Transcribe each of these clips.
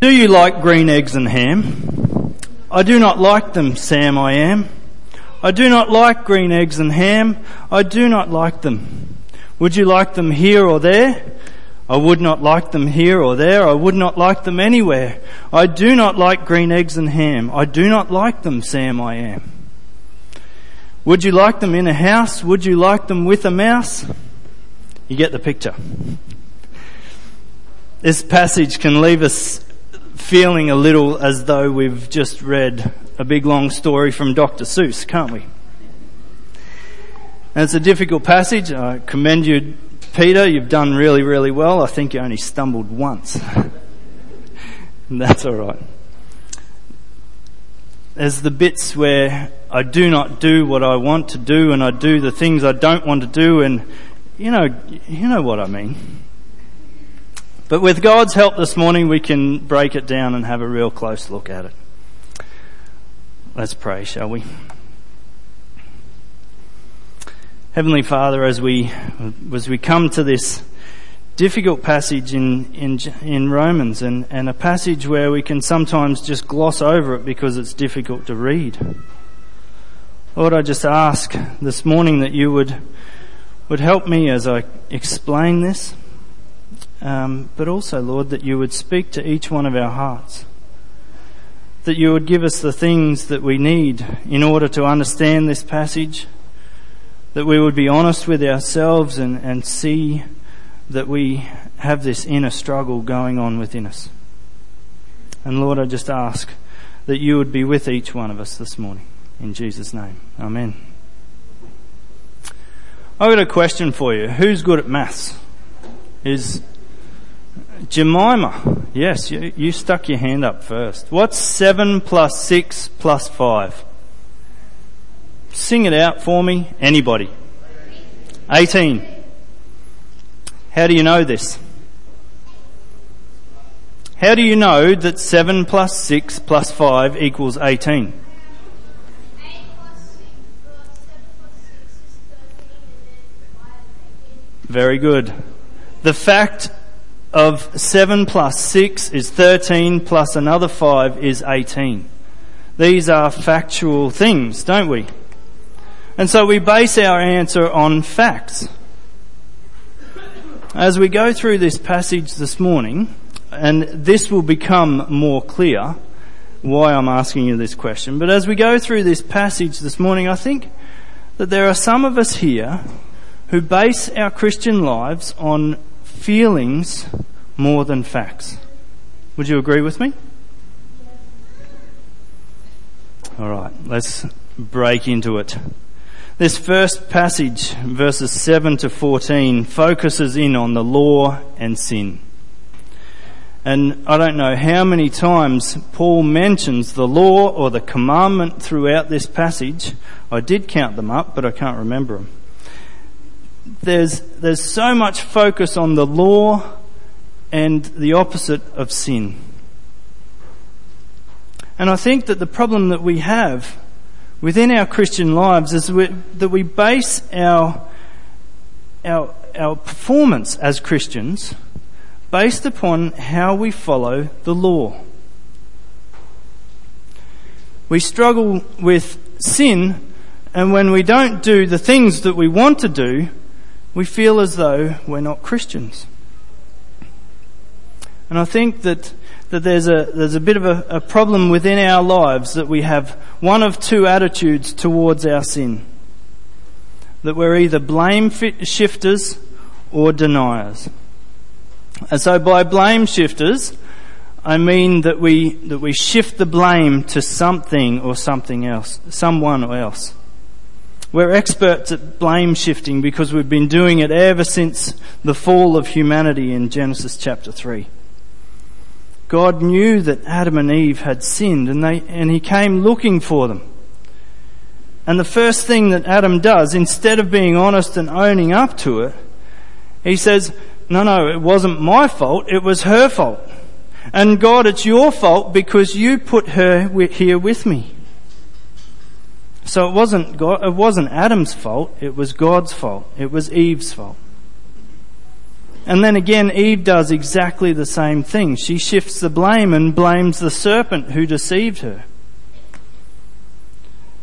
Do you like green eggs and ham? I do not like them, Sam I am. I do not like green eggs and ham. I do not like them. Would you like them here or there? I would not like them here or there. I would not like them anywhere. I do not like green eggs and ham. I do not like them, Sam I am. Would you like them in a house? Would you like them with a mouse? You get the picture. This passage can leave us feeling a little as though we've just read a big long story from Dr. Seuss, can't we? And it's a difficult passage. I commend you, Peter. You've done really, really well. I think you only stumbled once. That's alright. There's the bits where I do not do what I want to do and I do the things I don't want to do and you know, you know what I mean. But with God's help this morning, we can break it down and have a real close look at it. Let's pray, shall we? Heavenly Father, as we, as we come to this difficult passage in, in, in Romans and, and a passage where we can sometimes just gloss over it because it's difficult to read. Lord, I just ask this morning that you would, would help me as I explain this. Um, but also, Lord, that you would speak to each one of our hearts. That you would give us the things that we need in order to understand this passage. That we would be honest with ourselves and, and see that we have this inner struggle going on within us. And Lord, I just ask that you would be with each one of us this morning. In Jesus' name. Amen. I've got a question for you. Who's good at maths? Is Jemima. Yes, you, you stuck your hand up first. What's 7 plus 6 plus 5? Sing it out for me. Anybody? 18. How do you know this? How do you know that 7 plus 6 plus 5 equals 18? Very good. The fact of 7 plus 6 is 13 plus another 5 is 18. These are factual things, don't we? And so we base our answer on facts. As we go through this passage this morning, and this will become more clear why I'm asking you this question, but as we go through this passage this morning, I think that there are some of us here who base our Christian lives on feelings more than facts. Would you agree with me? All right, let's break into it. This first passage, verses 7 to 14, focuses in on the law and sin. And I don't know how many times Paul mentions the law or the commandment throughout this passage. I did count them up, but I can't remember them there's, there's so much focus on the law and the opposite of sin. And I think that the problem that we have within our Christian lives is that we base our, our, our performance as Christians based upon how we follow the law. We struggle with sin, and when we don't do the things that we want to do, we feel as though we're not Christians. And I think that, that there's a, there's a bit of a, a problem within our lives that we have one of two attitudes towards our sin. That we're either blame shifters or deniers. And so by blame shifters, I mean that we, that we shift the blame to something or something else, someone else. We're experts at blame shifting because we've been doing it ever since the fall of humanity in Genesis chapter 3. God knew that Adam and Eve had sinned and they, and he came looking for them. And the first thing that Adam does, instead of being honest and owning up to it, he says, no, no, it wasn't my fault, it was her fault. And God, it's your fault because you put her here with me. So it wasn't God, it wasn't Adam's fault, it was God's fault. It was Eve's fault. And then again, Eve does exactly the same thing. She shifts the blame and blames the serpent who deceived her.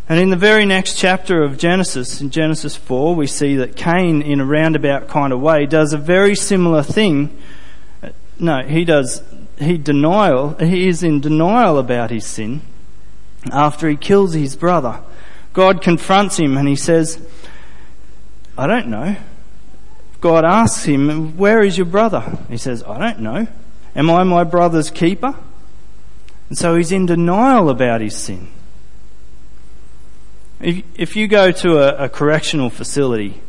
And in the very next chapter of Genesis, in Genesis 4, we see that Cain, in a roundabout kind of way, does a very similar thing. No, he does, he denial, he is in denial about his sin after he kills his brother. God confronts him and he says, I don't know. God asks him, where is your brother? He says, I don't know. Am I my brother's keeper? And so he's in denial about his sin. If, you go to a, a correctional facility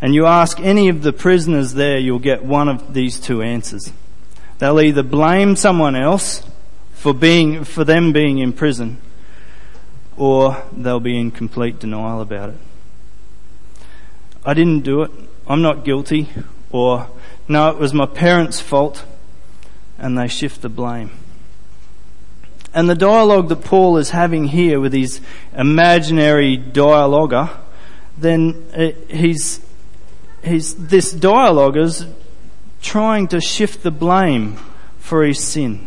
and you ask any of the prisoners there, you'll get one of these two answers. They'll either blame someone else for being, for them being in prison, or they'll be in complete denial about it. I didn't do it. I'm not guilty. Or, no, it was my parents' fault. And they shift the blame. And the dialogue that Paul is having here with his imaginary dialoguer, then uh, he's, he's, this dialogue is trying to shift the blame for his sin.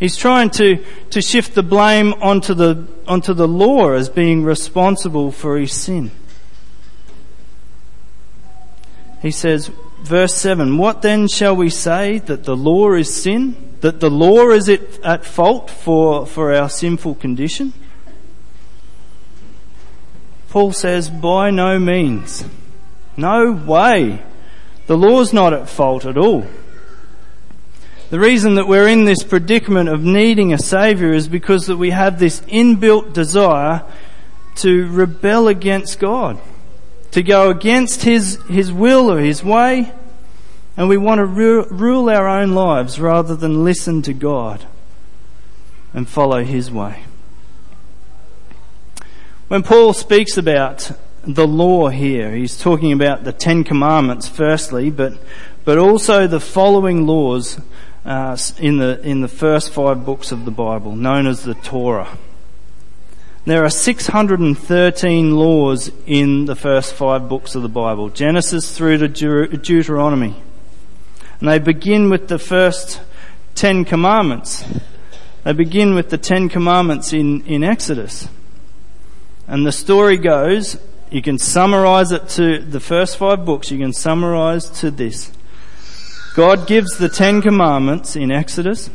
He's trying to, to shift the blame onto the, onto the law as being responsible for his sin. He says, verse 7, What then shall we say that the law is sin? that the law is it at fault for, for our sinful condition? Paul says, by no means. No way. The law's not at fault at all. The reason that we're in this predicament of needing a saviour is because that we have this inbuilt desire to rebel against God, to go against His, His will or His way, and we want to rule our own lives rather than listen to God and follow His way. When Paul speaks about the law here, he's talking about the Ten Commandments firstly, but, but also the following laws uh, in, the, in the first five books of the Bible, known as the Torah. There are 613 laws in the first five books of the Bible, Genesis through to Deuteronomy. And they begin with the first Ten Commandments. They begin with the Ten Commandments in, in Exodus. And the story goes, you can summarize it to the first five books, you can summarize to this. God gives the Ten Commandments in Exodus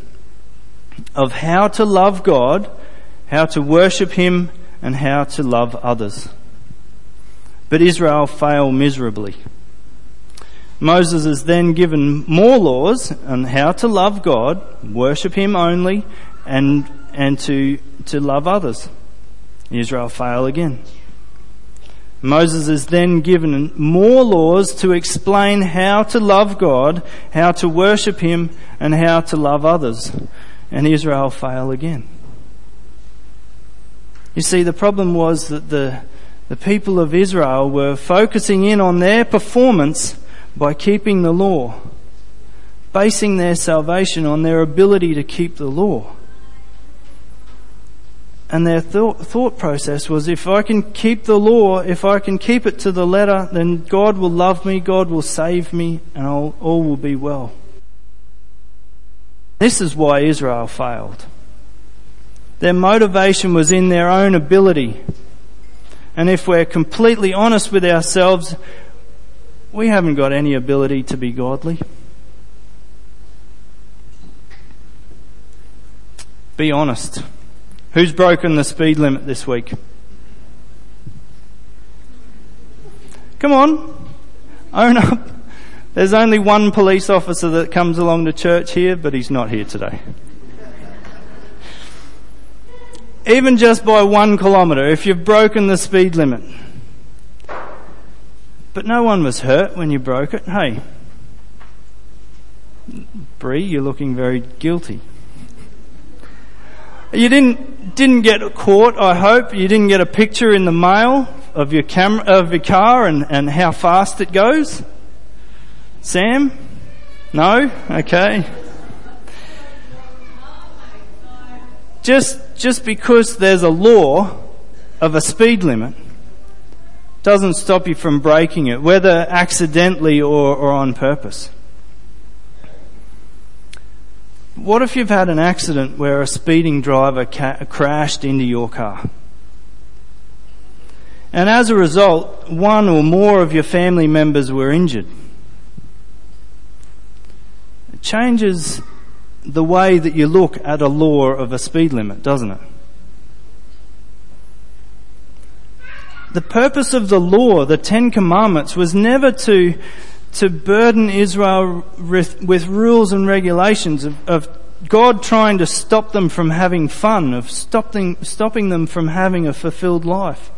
of how to love God, how to worship Him, and how to love others. But Israel fail miserably. Moses is then given more laws on how to love God, worship Him only, and, and to, to love others. Israel fail again. Moses is then given more laws to explain how to love God, how to worship Him, and how to love others. And Israel fail again. You see, the problem was that the, the people of Israel were focusing in on their performance by keeping the law, basing their salvation on their ability to keep the law. And their thought, thought process was if I can keep the law, if I can keep it to the letter, then God will love me, God will save me, and all, all will be well. This is why Israel failed. Their motivation was in their own ability. And if we're completely honest with ourselves, we haven't got any ability to be godly. Be honest. Who's broken the speed limit this week? Come on. Own up. There's only one police officer that comes along to church here, but he's not here today. Even just by one kilometre, if you've broken the speed limit, but no one was hurt when you broke it. Hey, Bree, you're looking very guilty. You didn't didn't get caught. I hope you didn't get a picture in the mail of your camera of your car and, and how fast it goes. Sam, no, okay. Just just because there's a law of a speed limit doesn't stop you from breaking it, whether accidentally or, or on purpose. What if you've had an accident where a speeding driver ca- crashed into your car? And as a result, one or more of your family members were injured. It changes the way that you look at a law of a speed limit, doesn't it? The purpose of the law, the Ten Commandments, was never to, to burden Israel with, with rules and regulations of, of, God trying to stop them from having fun, of stopping, stopping them from having a fulfilled life.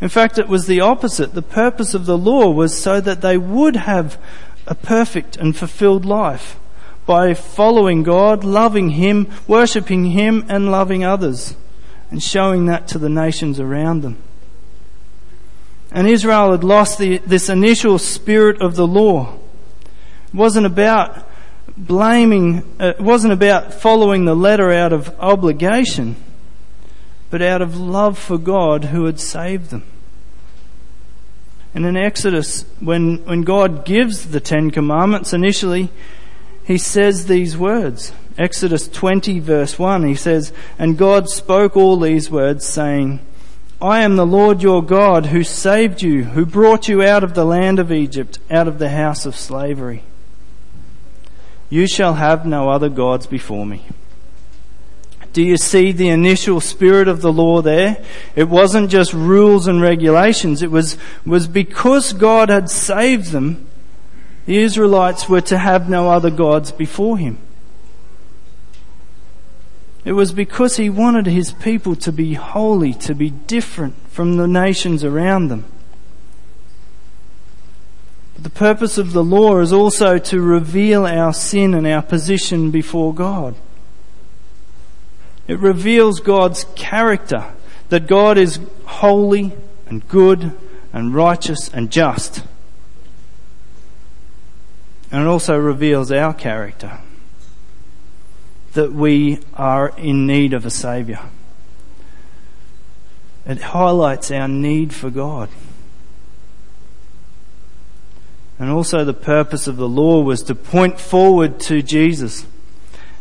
In fact, it was the opposite. The purpose of the law was so that they would have a perfect and fulfilled life by following God, loving Him, worshipping Him, and loving others, and showing that to the nations around them. And Israel had lost the, this initial spirit of the law. It wasn't about blaming, uh, it wasn't about following the letter out of obligation, but out of love for God who had saved them. And in Exodus, when, when God gives the Ten Commandments initially, He says these words. Exodus 20 verse 1, He says, And God spoke all these words saying, I am the Lord your God who saved you, who brought you out of the land of Egypt, out of the house of slavery. You shall have no other gods before me. Do you see the initial spirit of the law there? It wasn't just rules and regulations. It was, was because God had saved them, the Israelites were to have no other gods before him. It was because he wanted his people to be holy, to be different from the nations around them. But the purpose of the law is also to reveal our sin and our position before God. It reveals God's character, that God is holy and good and righteous and just. And it also reveals our character that we are in need of a Saviour. It highlights our need for God. And also the purpose of the law was to point forward to Jesus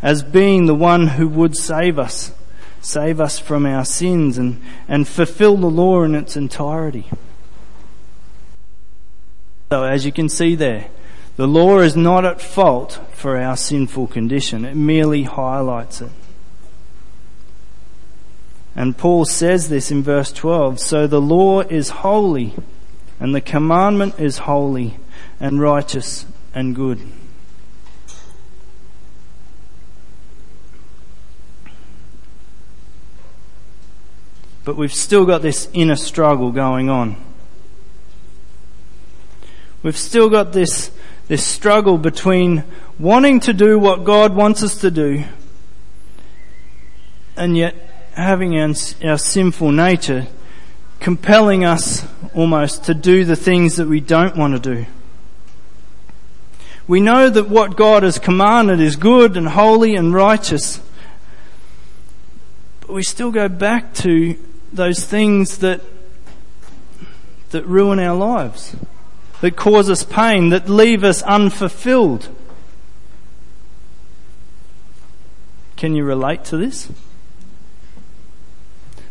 as being the one who would save us, save us from our sins and, and fulfill the law in its entirety. So as you can see there, the law is not at fault for our sinful condition. It merely highlights it. And Paul says this in verse 12. So the law is holy and the commandment is holy and righteous and good. But we've still got this inner struggle going on. We've still got this this struggle between wanting to do what God wants us to do and yet having our, sinful nature compelling us almost to do the things that we don't want to do. We know that what God has commanded is good and holy and righteous. But we still go back to those things that, that ruin our lives that cause us pain, that leave us unfulfilled. Can you relate to this?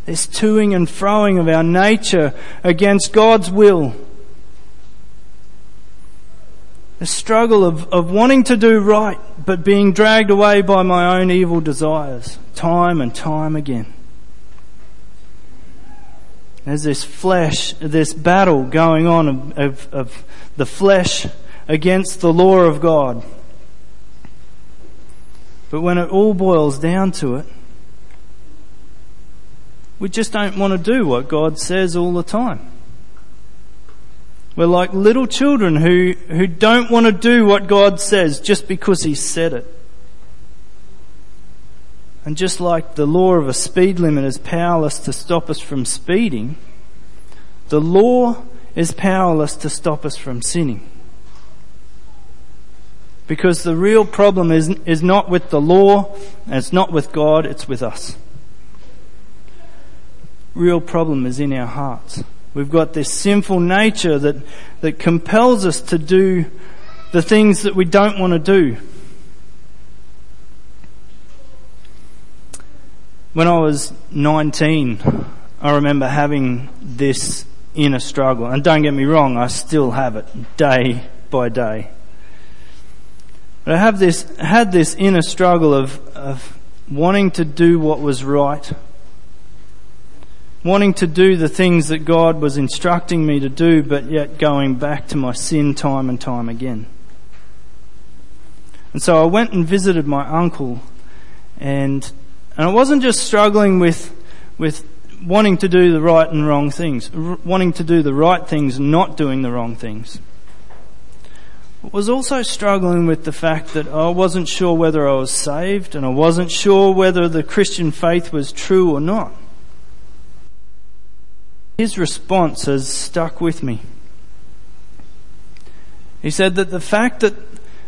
This toing and froing of our nature against God's will. The struggle of, of wanting to do right, but being dragged away by my own evil desires, time and time again. There's this flesh, this battle going on of, of, of the flesh against the law of God. But when it all boils down to it, we just don't want to do what God says all the time. We're like little children who, who don't want to do what God says just because He said it. And just like the law of a speed limit is powerless to stop us from speeding, the law is powerless to stop us from sinning. Because the real problem is, is not with the law, and it's not with God, it's with us. Real problem is in our hearts. We've got this sinful nature that, that compels us to do the things that we don't want to do. When I was 19, I remember having this inner struggle. And don't get me wrong, I still have it day by day. But I have this, had this inner struggle of, of wanting to do what was right, wanting to do the things that God was instructing me to do, but yet going back to my sin time and time again. And so I went and visited my uncle, and and I wasn't just struggling with with wanting to do the right and wrong things, r- wanting to do the right things, not doing the wrong things. I was also struggling with the fact that I wasn't sure whether I was saved, and I wasn't sure whether the Christian faith was true or not. His response has stuck with me. He said that the fact that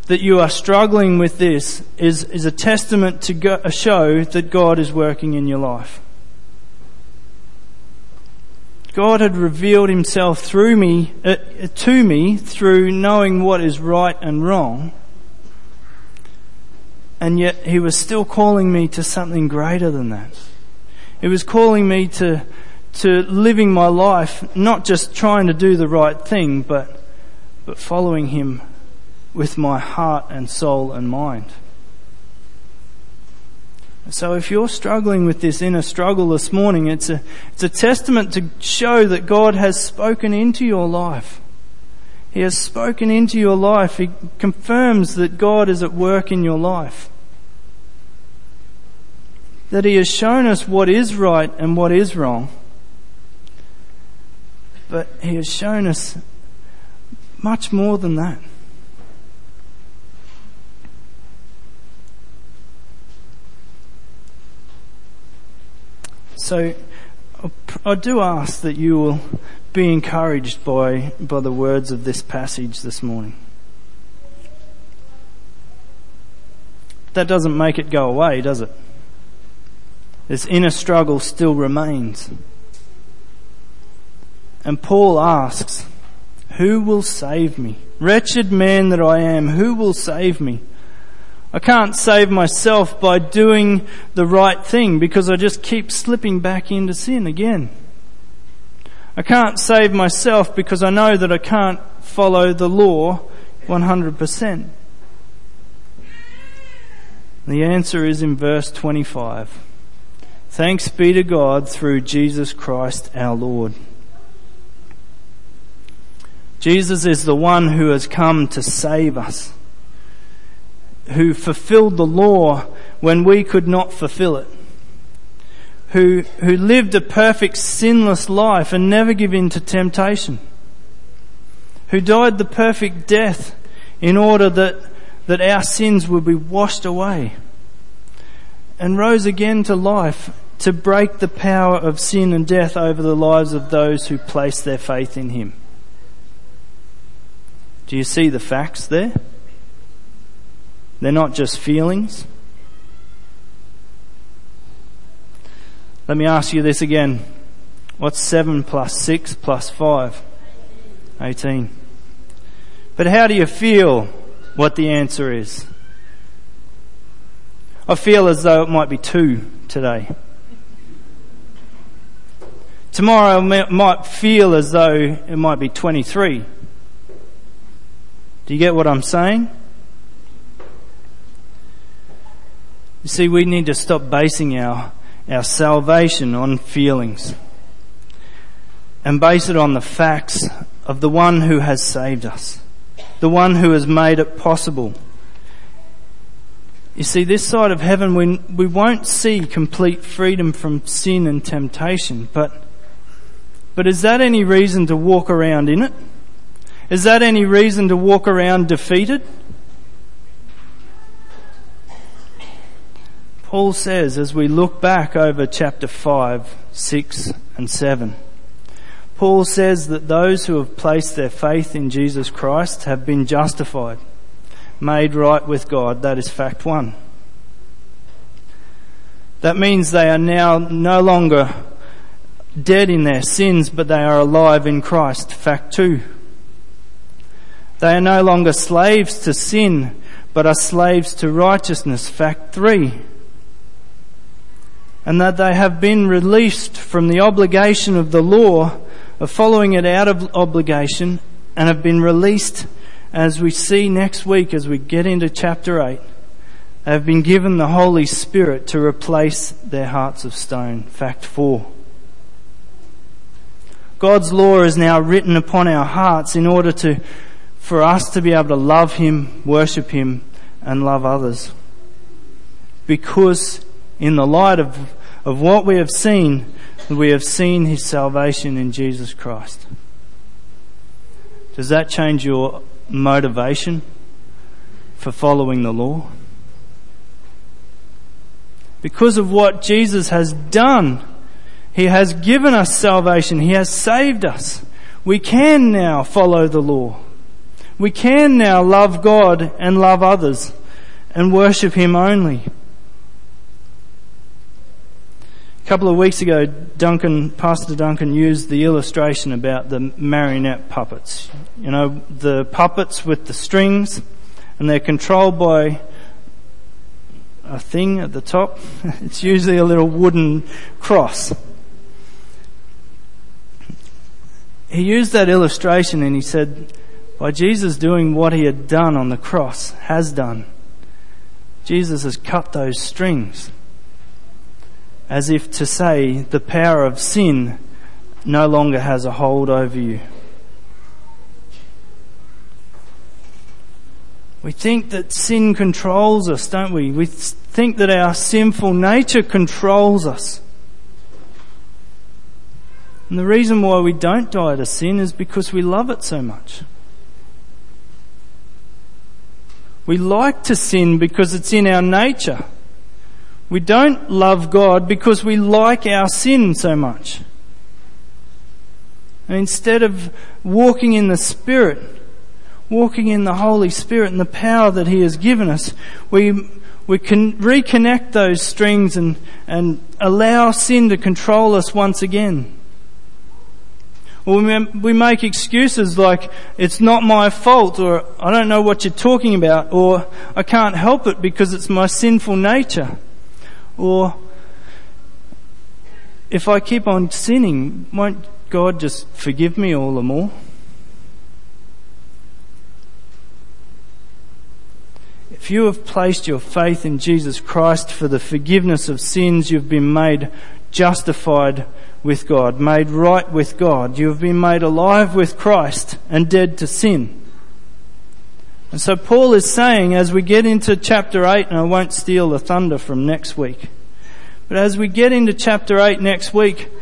that you are struggling with this is, is a testament to go, a show that God is working in your life. God had revealed himself through me, uh, to me through knowing what is right and wrong. And yet he was still calling me to something greater than that. He was calling me to, to living my life, not just trying to do the right thing, but, but following him with my heart and soul and mind. So if you're struggling with this inner struggle this morning, it's a, it's a testament to show that God has spoken into your life. He has spoken into your life. He confirms that God is at work in your life. That He has shown us what is right and what is wrong. But He has shown us much more than that. So I do ask that you will be encouraged by, by the words of this passage this morning. That doesn't make it go away, does it? This inner struggle still remains. And Paul asks, Who will save me? Wretched man that I am, who will save me? I can't save myself by doing the right thing because I just keep slipping back into sin again. I can't save myself because I know that I can't follow the law 100%. The answer is in verse 25. Thanks be to God through Jesus Christ our Lord. Jesus is the one who has come to save us who fulfilled the law when we could not fulfill it, who, who lived a perfect sinless life and never give in to temptation, who died the perfect death in order that, that our sins would be washed away and rose again to life to break the power of sin and death over the lives of those who place their faith in Him. Do you see the facts there? They're not just feelings. Let me ask you this again. What's 7 plus 6 plus 5? 18. But how do you feel what the answer is? I feel as though it might be 2 today. Tomorrow I might feel as though it might be 23. Do you get what I'm saying? You see, we need to stop basing our, our salvation on feelings and base it on the facts of the one who has saved us, the one who has made it possible. You see, this side of heaven, we, we won't see complete freedom from sin and temptation, but, but is that any reason to walk around in it? Is that any reason to walk around defeated? Paul says as we look back over chapter 5, 6 and 7. Paul says that those who have placed their faith in Jesus Christ have been justified, made right with God. That is fact one. That means they are now no longer dead in their sins, but they are alive in Christ. Fact two. They are no longer slaves to sin, but are slaves to righteousness. Fact three. And that they have been released from the obligation of the law of following it out of obligation and have been released as we see next week as we get into chapter 8 have been given the Holy Spirit to replace their hearts of stone. Fact 4. God's law is now written upon our hearts in order to, for us to be able to love Him, worship Him, and love others. Because in the light of, of what we have seen, we have seen His salvation in Jesus Christ. Does that change your motivation for following the law? Because of what Jesus has done, He has given us salvation. He has saved us. We can now follow the law. We can now love God and love others and worship Him only. A couple of weeks ago, Duncan, Pastor Duncan used the illustration about the marionette puppets. You know, the puppets with the strings, and they're controlled by a thing at the top. It's usually a little wooden cross. He used that illustration and he said, by Jesus doing what he had done on the cross, has done, Jesus has cut those strings as if to say the power of sin no longer has a hold over you. We think that sin controls us, don't we? We think that our sinful nature controls us. And the reason why we don't die to sin is because we love it so much. We like to sin because it's in our nature. We don't love God because we like our sin so much. And instead of walking in the Spirit, walking in the Holy Spirit and the power that He has given us, we, we can reconnect those strings and, and allow sin to control us once again. Or we make excuses like, it's not my fault, or I don't know what you're talking about, or I can't help it because it's my sinful nature. Or if I keep on sinning, won't God just forgive me all the more? If you have placed your faith in Jesus Christ for the forgiveness of sins, you've been made justified with God, made right with God. You have been made alive with Christ and dead to sin. And so Paul is saying as we get into chapter 8, and I won't steal the thunder from next week, but as we get into chapter 8 next week,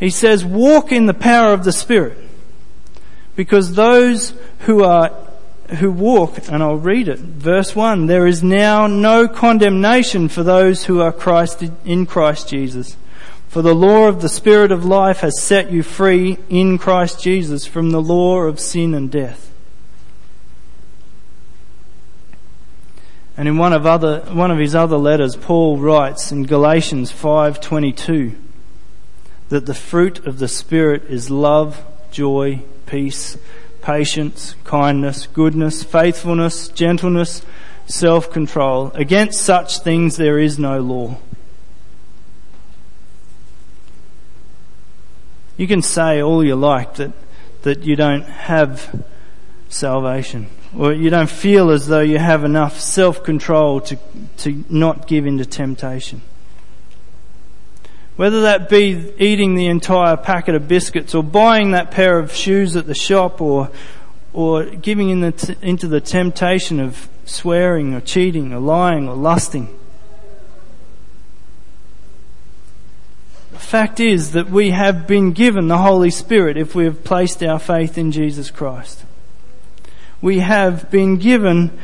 he says, walk in the power of the Spirit. Because those who are, who walk, and I'll read it, verse 1, there is now no condemnation for those who are Christ, in Christ Jesus. For the law of the Spirit of life has set you free in Christ Jesus from the law of sin and death. And in one of other one of his other letters, Paul writes in Galatians five twenty two that the fruit of the Spirit is love, joy, peace, patience, kindness, goodness, faithfulness, gentleness, self control. Against such things there is no law. You can say all you like that, that you don't have salvation or you don't feel as though you have enough self-control to, to not give in to temptation. Whether that be eating the entire packet of biscuits or buying that pair of shoes at the shop or, or giving in the t- into the temptation of swearing or cheating or lying or lusting. The fact is that we have been given the Holy Spirit if we have placed our faith in Jesus Christ we have been given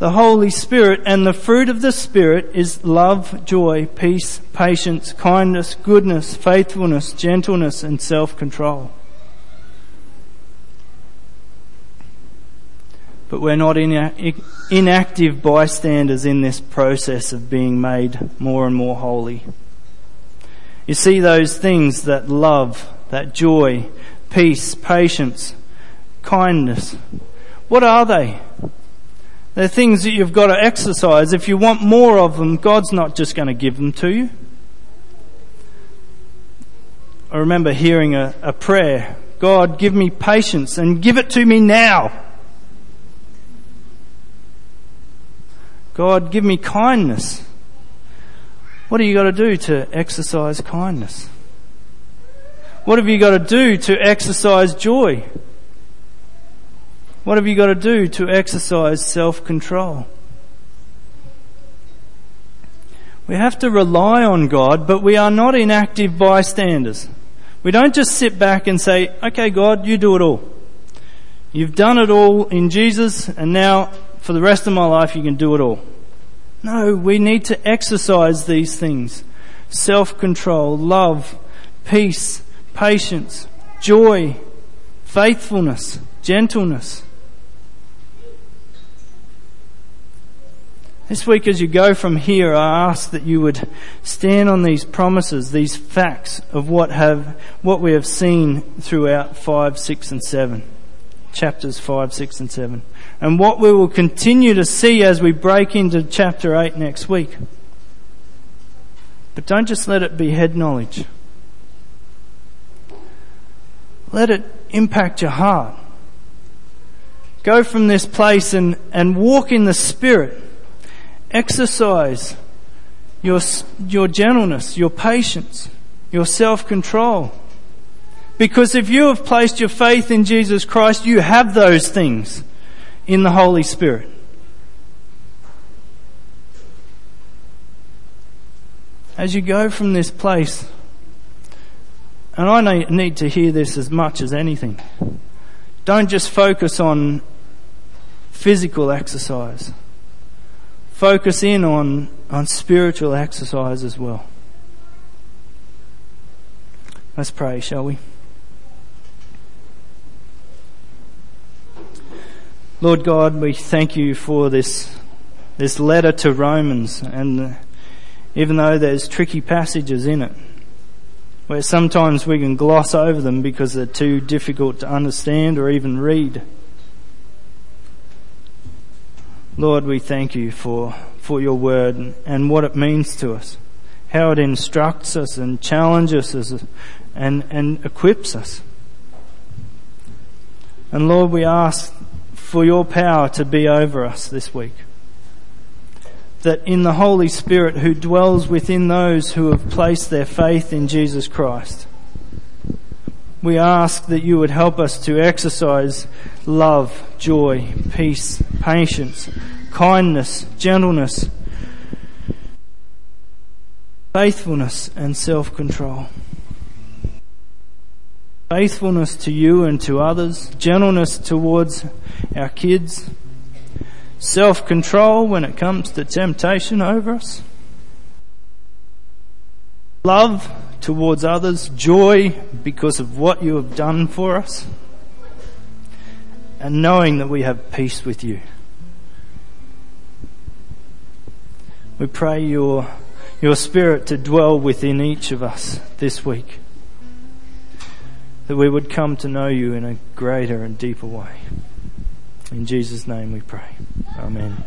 the Holy Spirit, and the fruit of the Spirit is love, joy, peace, patience, kindness, goodness, faithfulness, gentleness, and self-control. But we're not inactive bystanders in this process of being made more and more holy. You see those things that love, that joy, peace, patience, kindness, what are they? They're things that you've got to exercise. If you want more of them, God's not just going to give them to you. I remember hearing a, a prayer, God give me patience and give it to me now. God give me kindness. What have you got to do to exercise kindness? What have you got to do to exercise joy? What have you got to do to exercise self-control? We have to rely on God, but we are not inactive bystanders. We don't just sit back and say, okay, God, you do it all. You've done it all in Jesus, and now for the rest of my life you can do it all. No, we need to exercise these things. Self-control, love, peace, patience, joy, faithfulness, gentleness. This week as you go from here, I ask that you would stand on these promises, these facts of what have, what we have seen throughout 5, 6 and 7. Chapters 5, 6 and 7. And what we will continue to see as we break into chapter 8 next week. But don't just let it be head knowledge. Let it impact your heart. Go from this place and, and walk in the Spirit exercise your, your gentleness, your patience, your self-control. Because if you have placed your faith in Jesus Christ, you have those things in the Holy Spirit. As you go from this place, and I need to hear this as much as anything, don't just focus on physical exercise focus in on, on spiritual exercise as well. Let's pray, shall we? Lord God, we thank you for this, this letter to Romans and uh, even though there's tricky passages in it, where sometimes we can gloss over them because they're too difficult to understand or even read. Lord, we thank you for, for your word and what it means to us, how it instructs us and challenges us and, and equips us. And Lord, we ask for your power to be over us this week. That in the Holy Spirit who dwells within those who have placed their faith in Jesus Christ, we ask that you would help us to exercise love, joy, peace, patience, kindness, gentleness, faithfulness, and self-control. Faithfulness to you and to others, gentleness towards our kids, self-control when it comes to temptation over us, love towards others, joy because of what you have done for us, and knowing that we have peace with you. We pray your, your spirit to dwell within each of us this week. That we would come to know you in a greater and deeper way. In Jesus' name we pray. Amen.